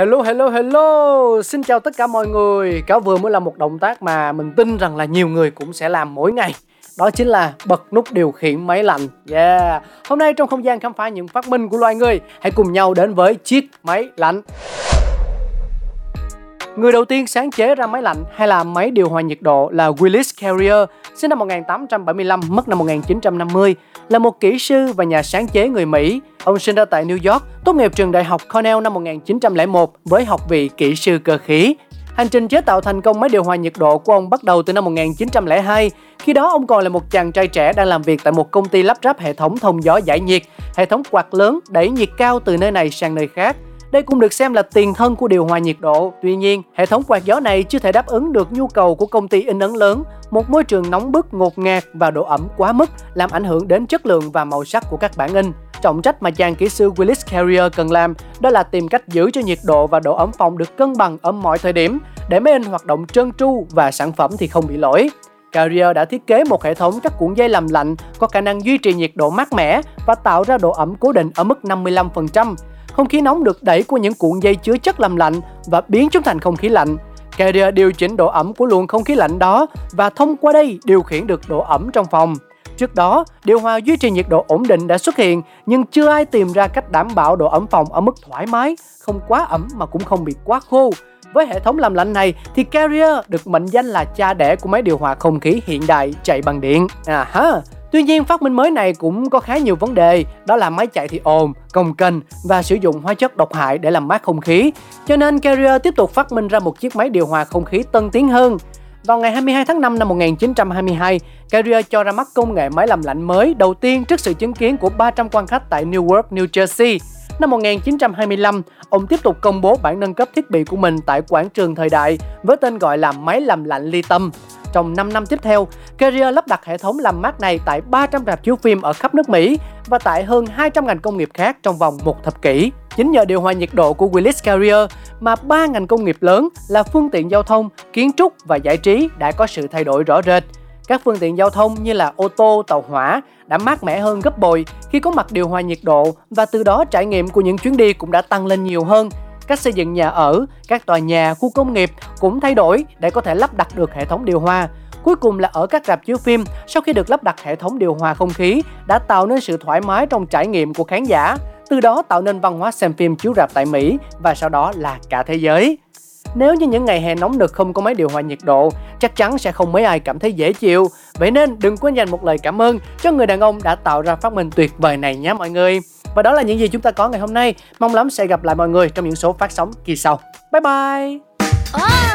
Hello hello hello. Xin chào tất cả mọi người. Cáo vừa mới là một động tác mà mình tin rằng là nhiều người cũng sẽ làm mỗi ngày. Đó chính là bật nút điều khiển máy lạnh. Yeah. Hôm nay trong không gian khám phá những phát minh của loài người Hãy cùng nhau đến với chiếc máy lạnh. Người đầu tiên sáng chế ra máy lạnh hay là máy điều hòa nhiệt độ là Willis Carrier, sinh năm 1875, mất năm 1950, là một kỹ sư và nhà sáng chế người Mỹ. Ông sinh ra tại New York, tốt nghiệp trường đại học Cornell năm 1901 với học vị kỹ sư cơ khí. Hành trình chế tạo thành công máy điều hòa nhiệt độ của ông bắt đầu từ năm 1902. Khi đó ông còn là một chàng trai trẻ đang làm việc tại một công ty lắp ráp hệ thống thông gió giải nhiệt, hệ thống quạt lớn đẩy nhiệt cao từ nơi này sang nơi khác. Đây cũng được xem là tiền thân của điều hòa nhiệt độ. Tuy nhiên, hệ thống quạt gió này chưa thể đáp ứng được nhu cầu của công ty in ấn lớn, một môi trường nóng bức ngột ngạt và độ ẩm quá mức làm ảnh hưởng đến chất lượng và màu sắc của các bản in. Trọng trách mà chàng kỹ sư Willis Carrier cần làm đó là tìm cách giữ cho nhiệt độ và độ ẩm phòng được cân bằng ở mọi thời điểm để máy in hoạt động trơn tru và sản phẩm thì không bị lỗi. Carrier đã thiết kế một hệ thống các cuộn dây làm lạnh có khả năng duy trì nhiệt độ mát mẻ và tạo ra độ ẩm cố định ở mức 55%, không khí nóng được đẩy qua những cuộn dây chứa chất làm lạnh và biến chúng thành không khí lạnh. Carrier điều chỉnh độ ẩm của luồng không khí lạnh đó và thông qua đây điều khiển được độ ẩm trong phòng. Trước đó, điều hòa duy trì nhiệt độ ổn định đã xuất hiện nhưng chưa ai tìm ra cách đảm bảo độ ẩm phòng ở mức thoải mái, không quá ẩm mà cũng không bị quá khô. Với hệ thống làm lạnh này thì Carrier được mệnh danh là cha đẻ của máy điều hòa không khí hiện đại chạy bằng điện. À ha. Tuy nhiên phát minh mới này cũng có khá nhiều vấn đề, đó là máy chạy thì ồn, công kênh và sử dụng hóa chất độc hại để làm mát không khí. Cho nên Carrier tiếp tục phát minh ra một chiếc máy điều hòa không khí tân tiến hơn. Vào ngày 22 tháng 5 năm 1922, Carrier cho ra mắt công nghệ máy làm lạnh mới đầu tiên trước sự chứng kiến của 300 quan khách tại Newark, New Jersey. Năm 1925, ông tiếp tục công bố bản nâng cấp thiết bị của mình tại quảng trường thời đại với tên gọi là máy làm lạnh ly tâm. Trong 5 năm tiếp theo, Carrier lắp đặt hệ thống làm mát này tại 300 rạp chiếu phim ở khắp nước Mỹ và tại hơn 200 ngành công nghiệp khác trong vòng một thập kỷ. Chính nhờ điều hòa nhiệt độ của Willis Carrier mà ba ngành công nghiệp lớn là phương tiện giao thông, kiến trúc và giải trí đã có sự thay đổi rõ rệt. Các phương tiện giao thông như là ô tô, tàu hỏa đã mát mẻ hơn gấp bội khi có mặt điều hòa nhiệt độ và từ đó trải nghiệm của những chuyến đi cũng đã tăng lên nhiều hơn cách xây dựng nhà ở, các tòa nhà, khu công nghiệp cũng thay đổi để có thể lắp đặt được hệ thống điều hòa. Cuối cùng là ở các rạp chiếu phim, sau khi được lắp đặt hệ thống điều hòa không khí đã tạo nên sự thoải mái trong trải nghiệm của khán giả, từ đó tạo nên văn hóa xem phim chiếu rạp tại Mỹ và sau đó là cả thế giới. Nếu như những ngày hè nóng nực không có máy điều hòa nhiệt độ, chắc chắn sẽ không mấy ai cảm thấy dễ chịu. Vậy nên đừng quên dành một lời cảm ơn cho người đàn ông đã tạo ra phát minh tuyệt vời này nhé mọi người. Và đó là những gì chúng ta có ngày hôm nay. Mong lắm sẽ gặp lại mọi người trong những số phát sóng kỳ sau. Bye bye!